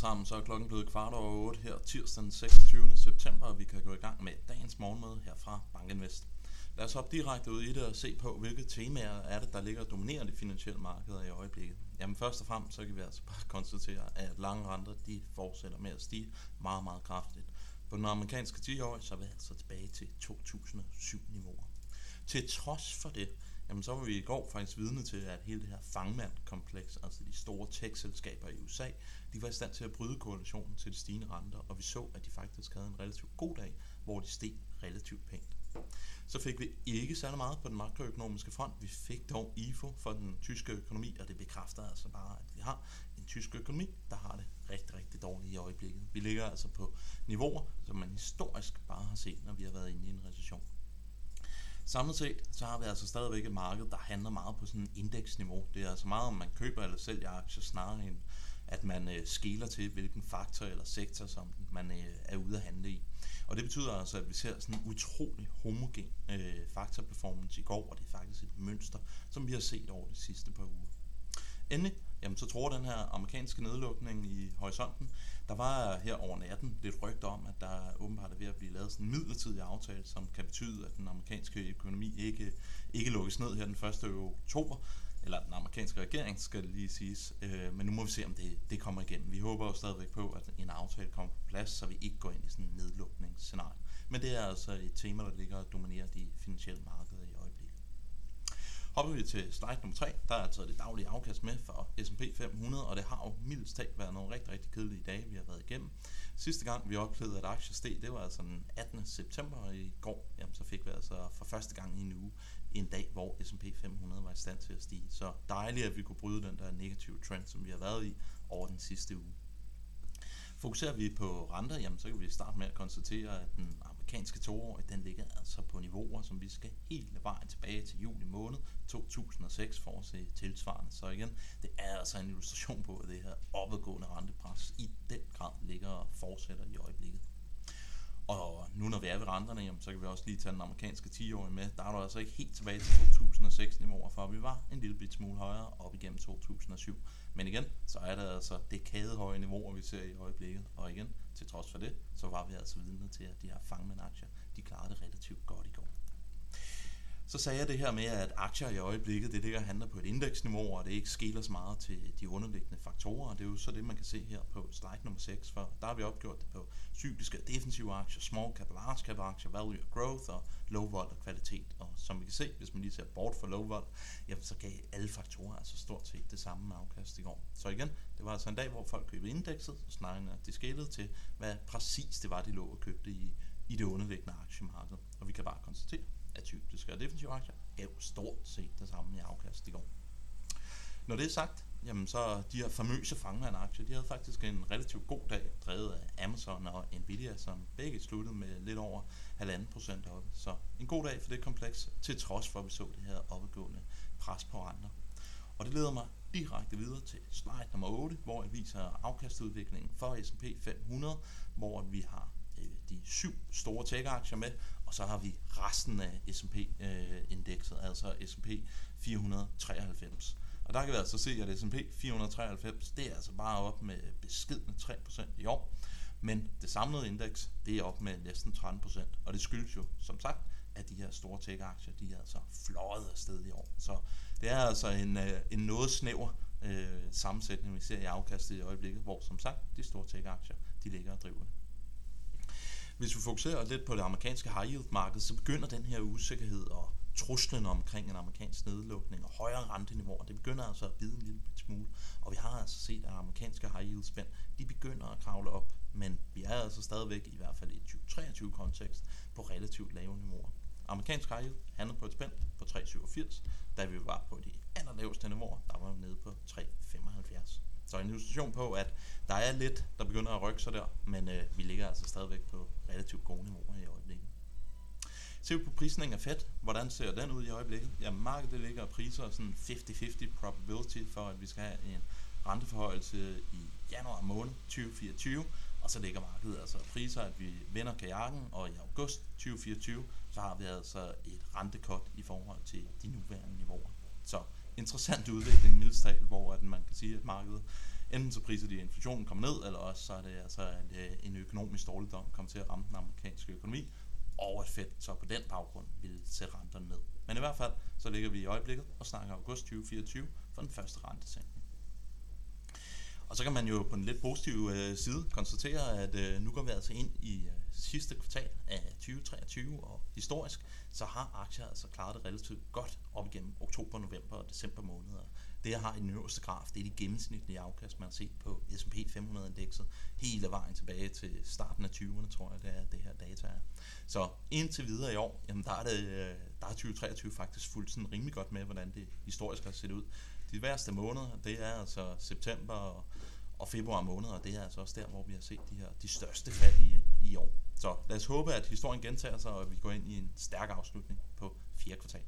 sammen, så er klokken blevet kvart over 8 her tirsdag den 26. september, og vi kan gå i gang med dagens morgenmøde her fra Bankinvest. Lad os hoppe direkte ud i det og se på, hvilke temaer er det, der ligger og dominerer de finansielle markeder i øjeblikket. Jamen først og fremmest, så kan vi altså bare konstatere, at lange renter, de fortsætter med at stige meget, meget kraftigt. På den amerikanske 10 år, så er vi altså tilbage til 2007-niveauer. Til trods for det, jamen så var vi i går faktisk vidne til, at hele det her fangmandkompleks, altså de store tech-selskaber i USA, de var i stand til at bryde koalitionen til de stigende renter, og vi så, at de faktisk havde en relativt god dag, hvor de steg relativt pænt. Så fik vi ikke særlig meget på den makroøkonomiske front. Vi fik dog IFO for den tyske økonomi, og det bekræfter altså bare, at vi har en tysk økonomi, der har det rigtig, rigtig dårligt i øjeblikket. Vi ligger altså på niveauer, som man historisk bare har set, når vi har været inde i en recession. Samlet set, så har vi altså stadigvæk et marked, der handler meget på sådan en indeksniveau. Det er altså meget, om man køber eller sælger aktier, snarere end at man øh, skæler til, hvilken faktor eller sektor, som man øh, er ude at handle i. Og det betyder altså, at vi ser sådan en utrolig homogen øh, faktorperformance i går, og det er faktisk et mønster, som vi har set over de sidste par uger. Endelig, jamen, så tror den her amerikanske nedlukning i horisonten, der var her over natten lidt rygte om, at der åbenbart er ved at blive lavet sådan en midlertidig aftale, som kan betyde, at den amerikanske økonomi ikke, ikke lukkes ned her den 1. oktober, eller den amerikanske regering, skal det lige siges. Øh, men nu må vi se, om det, det kommer igennem. Vi håber jo stadigvæk på, at en aftale kommer på plads, så vi ikke går ind i sådan en nedlukningsscenarie. Men det er altså et tema, der ligger og dominerer de finansielle markeder. Hopper vi til slide nummer 3, der er taget det daglige afkast med for S&P 500, og det har jo mildest talt været nogle rigtig, rigtig kedelige dage, vi har været igennem. Sidste gang vi oplevede, at aktier steg, det var altså den 18. september, og i går, jamen, så fik vi altså for første gang i en uge en dag, hvor S&P 500 var i stand til at stige. Så dejligt, at vi kunne bryde den der negative trend, som vi har været i over den sidste uge. Fokuserer vi på renter, jamen, så kan vi starte med at konstatere, at den amerikanske toårige, den ligger altså på niveauer, som vi skal hele vejen tilbage til juli måned 2006 for at se tilsvarende. Så igen, det er altså en illustration på, at det her opadgående rentepres i den grad ligger og fortsætter i øjeblikket. Og nu når vi er ved renterne, jamen, så kan vi også lige tage den amerikanske 10-årige med. Der er du altså ikke helt tilbage til 2006 niveauer, for vi var en lille bit smule højere op igennem 2007. Men igen, så er det altså det kædehøje niveauer, vi ser i øjeblikket. Og igen, til trods for det, så var vi altså vidne til, at de her fangmænd de klarede det relativt godt i går. Så sagde jeg det her med, at aktier i øjeblikket, det ligger handler på et indeksniveau, og det ikke skiller så meget til de underliggende faktorer. Det er jo så det, man kan se her på slide nummer 6, for der har vi opgjort det på cykliske og defensive aktier, small cap og large cap aktier, value og growth og low vol og kvalitet. Og som vi kan se, hvis man lige ser bort for low vol, jamen så gav alle faktorer altså stort set det samme afkast i går. Så igen, det var altså en dag, hvor folk købte indekset, og snarere de skælede til, hvad præcis det var, de lå og købte i, i det underliggende aktiemarked. Og vi kan bare konstatere, typiske og defensive aktier gav stort set det samme i afkast i går. Når det er sagt, jamen så de her famøse fangmand-aktier, de havde faktisk en relativt god dag, drevet af Amazon og Nvidia, som begge sluttede med lidt over 1,5% op. Så en god dag for det kompleks, til trods for, at vi så det her opadgående pres på renter. Og det leder mig direkte videre til slide nummer 8, hvor jeg viser afkastudviklingen for S&P 500, hvor vi har øh, de syv store tech-aktier med, og så har vi resten af S&P-indekset, øh, altså S&P 493. Og der kan vi altså se, at S&P 493, det er altså bare op med beskidende 3% i år. Men det samlede indeks, det er op med næsten 13%. Og det skyldes jo, som sagt, at de her store tech-aktier, de er altså fløjet afsted i år. Så det er altså en, øh, en noget snæver øh, sammensætning, vi ser i afkastet i øjeblikket, hvor som sagt, de store tech-aktier, de ligger og driver det. Hvis vi fokuserer lidt på det amerikanske high yield marked, så begynder den her usikkerhed og truslen omkring en amerikansk nedlukning og højere renteniveauer, det begynder altså at bide en lille smule. Og vi har altså set, at amerikanske high yield spænd, de begynder at kravle op, men vi er altså stadigvæk, i hvert fald i 2023 kontekst, på relativt lave niveauer. Amerikansk high yield handlede på et spænd på 3,87, da vi var på de allerlaveste niveauer, der var vi nede på 3,75. Så en illustration på, at der er lidt, der begynder at rykke sig der, men øh, vi ligger altså stadigvæk på relativt gode niveauer i øjeblikket. Ser vi på prisningen af fedt, hvordan ser den ud i øjeblikket? Ja, markedet ligger og priser sådan 50-50 probability for, at vi skal have en renteforhøjelse i januar måned 2024, og så ligger markedet altså priser, at vi vender kajakken, og i august 2024, så har vi altså et rentekort i forhold til de nuværende niveauer. Så interessant udvikling, mildest talt, hvor at man kan sige, at markedet enten så priser de, at inflationen kommer ned, eller også så er det altså, at øh, en økonomisk dårligdom kommer til at ramme den amerikanske økonomi, og at Fed så på den baggrund vil sætte renterne ned. Men i hvert fald, så ligger vi i øjeblikket og snakker august 2024 for den første rentesænkning. Og så kan man jo på en lidt positiv øh, side konstatere, at øh, nu går vi altså ind i øh, sidste kvartal af 2023, og historisk, så har aktier altså klaret det relativt godt op igennem oktober, november og december måneder. Det jeg har i den øverste graf, det er de gennemsnitlige afkast, man har set på S&P 500-indekset hele vejen tilbage til starten af 20'erne, tror jeg, det er det her data er. Så indtil videre i år, jamen der er, det, der er 2023 faktisk fuldt sådan rimelig godt med, hvordan det historisk har set ud. De værste måneder, det er altså september og, og februar måned, og det er altså også der, hvor vi har set de her de største fald i, i år. Så lad os håbe, at historien gentager sig, og at vi går ind i en stærk afslutning på fjerde kvartal.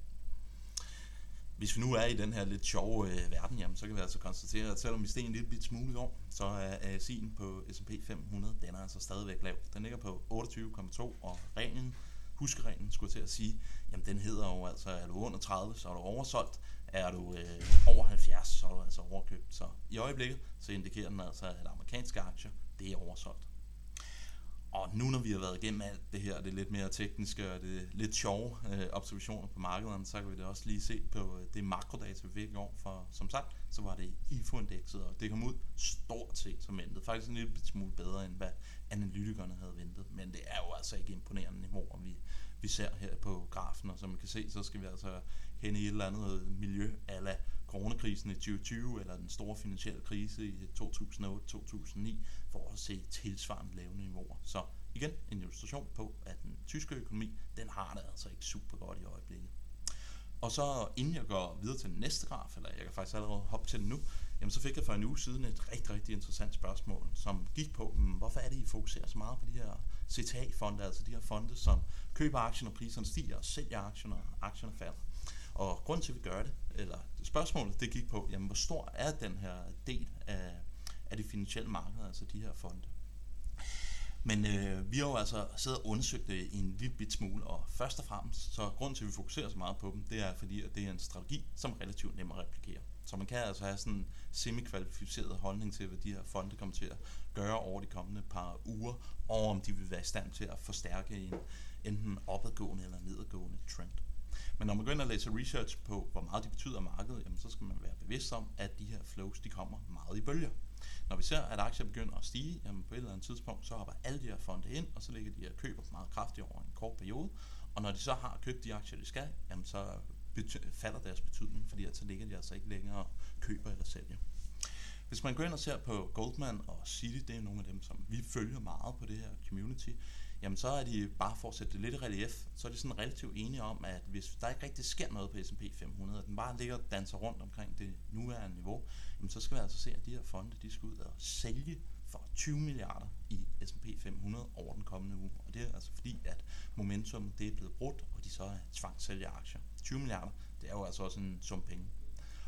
Hvis vi nu er i den her lidt sjove øh, verden, jamen, så kan vi altså konstatere, at selvom vi steg en lille bit smule i år, så er ASI'en på S&P 500, den er altså stadigvæk lav. Den ligger på 28,2, og reglen, huskereglen skulle jeg til at sige, jamen den hedder jo altså, er du under 30, så er du oversolgt, er du øh, over 70, så er du altså overkøbt. Så i øjeblikket, så indikerer den altså, at amerikanske aktier, det er oversolgt. Og nu når vi har været igennem alt det her, det lidt mere tekniske og det lidt sjove øh, observationer på markederne, så kan vi det også lige se på øh, det makrodata, vi fik i år. For som sagt, så var det IFO-indekset, og det kom ud stort set som ventet. Faktisk en lille smule bedre, end hvad analytikerne havde ventet. Men det er jo altså ikke imponerende niveauer, vi, vi ser her på grafen. Og som man kan se, så skal vi altså hen i et eller andet miljø, ala coronakrisen i 2020 eller den store finansielle krise i 2008-2009 for at se tilsvarende lave niveauer. Så igen en illustration på, at den tyske økonomi, den har det altså ikke super godt i øjeblikket. Og så inden jeg går videre til den næste graf, eller jeg kan faktisk allerede hoppe til den nu, jamen så fik jeg for en uge siden et rigtig, rigtig interessant spørgsmål, som gik på, hmm, hvorfor er det, I fokuserer så meget på de her CTA-fonde, altså de her fonde, som køber aktier, når priserne stiger, og sælger aktier, når aktierne falder. Og grund til, at vi gør det, eller spørgsmålet, det gik på, jamen hvor stor er den her del af, af det finansielle marked, altså de her fonde. Men øh, vi har jo altså siddet og undersøgt det en lille bit smule, og først og fremmest, så grund til, at vi fokuserer så meget på dem, det er fordi, at det er en strategi, som er relativt nem at replikere. Så man kan altså have sådan en semi-kvalificeret holdning til, hvad de her fonde kommer til at gøre over de kommende par uger, og om de vil være i stand til at forstærke en enten opadgående eller nedadgående trend. Men når man går ind og læser research på, hvor meget de betyder markedet, jamen, så skal man være bevidst om, at de her flows de kommer meget i bølger. Når vi ser, at aktier begynder at stige, jamen på et eller andet tidspunkt, så hopper alle de her fonde ind, og så ligger de her køber meget kraftigt over en kort periode. Og når de så har købt de aktier, de skal, jamen så falder deres betydning, fordi at så ligger de altså ikke længere og køber eller sælger. Hvis man går ind og ser på Goldman og City, det er nogle af dem, som vi følger meget på det her community, jamen så er de, bare for at sætte det lidt i relief, så er de sådan relativt enige om, at hvis der ikke rigtig sker noget på S&P 500, og den bare ligger og danser rundt omkring det nuværende niveau, jamen så skal vi altså se, at de her fonde, de skal ud og sælge for 20 milliarder i S&P 500 over den kommende uge. Og det er altså fordi, at momentum det er blevet brudt, og de så er tvangssælger aktier. 20 milliarder, det er jo altså også en sum penge.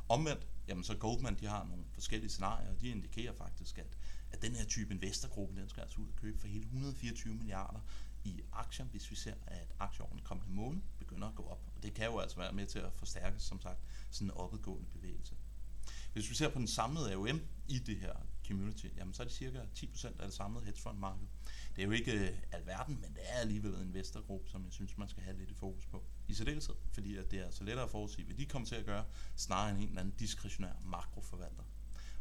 Omvendt, jamen så Goldman, de har nogle forskellige scenarier, og de indikerer faktisk, at at den her type investorgruppe, den skal altså ud og købe for hele 124 milliarder i aktier, hvis vi ser, at aktier over den kommende måned begynder at gå op. Og det kan jo altså være med til at forstærke, som sagt, sådan en opadgående bevægelse. Hvis vi ser på den samlede AUM i det her community, jamen så er det cirka 10% af det samlede hedgefondmarked. Det er jo ikke øh, alverden, men det er alligevel en investorgruppe, som jeg synes, man skal have lidt i fokus på. I særdeleshed, fordi at det er altså lettere at forudsige, hvad de kommer til at gøre, snarere end en eller anden diskretionær makroforvalter.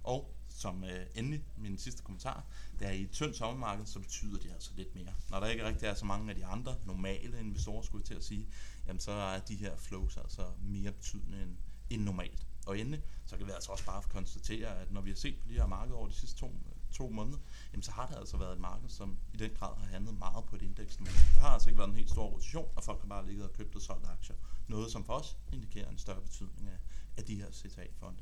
Og som øh, endelig min sidste kommentar, det er i et tyndt sommermarked, så betyder det altså lidt mere. Når der ikke rigtig er så mange af de andre normale investorer, skulle jeg til at sige, jamen så er de her flows altså mere betydende end, end normalt. Og endelig, så kan vi altså også bare konstatere, at når vi har set på de her markeder over de sidste to, to måneder, jamen så har det altså været et marked, som i den grad har handlet meget på et indeks. Der har altså ikke været en helt stor rotation, og folk har bare ligget og købt og solgt aktier. Noget, som for os indikerer en større betydning af, af de her CTA-fonde.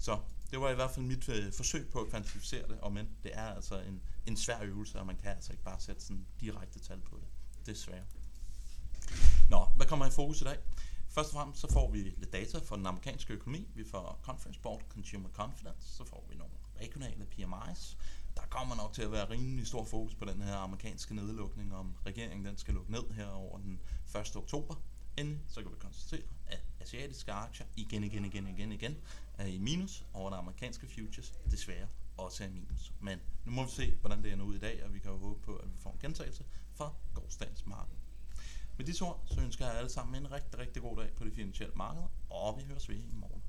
Så det var i hvert fald mit øh, forsøg på at kvantificere det, og men det er altså en, en svær øvelse, og man kan altså ikke bare sætte sådan direkte tal på det. Desværre. Nå, hvad kommer i fokus i dag? Først og fremmest så får vi lidt data fra den amerikanske økonomi. Vi får Conference Board Consumer Confidence, så får vi nogle regionale PMI's. Der kommer nok til at være rimelig stor fokus på den her amerikanske nedlukning, om regeringen den skal lukke ned her over den 1. oktober. Endelig så kan vi konstatere, asiatiske aktier igen, igen, igen, igen, igen er i minus, over de amerikanske futures desværre også er i minus. Men nu må vi se, hvordan det ender ud i dag, og vi kan jo håbe på, at vi får en gentagelse fra gårdsdagens marked. Med disse ord, så ønsker jeg alle sammen en rigtig, rigtig god dag på det finansielle marked, og vi høres ved i morgen.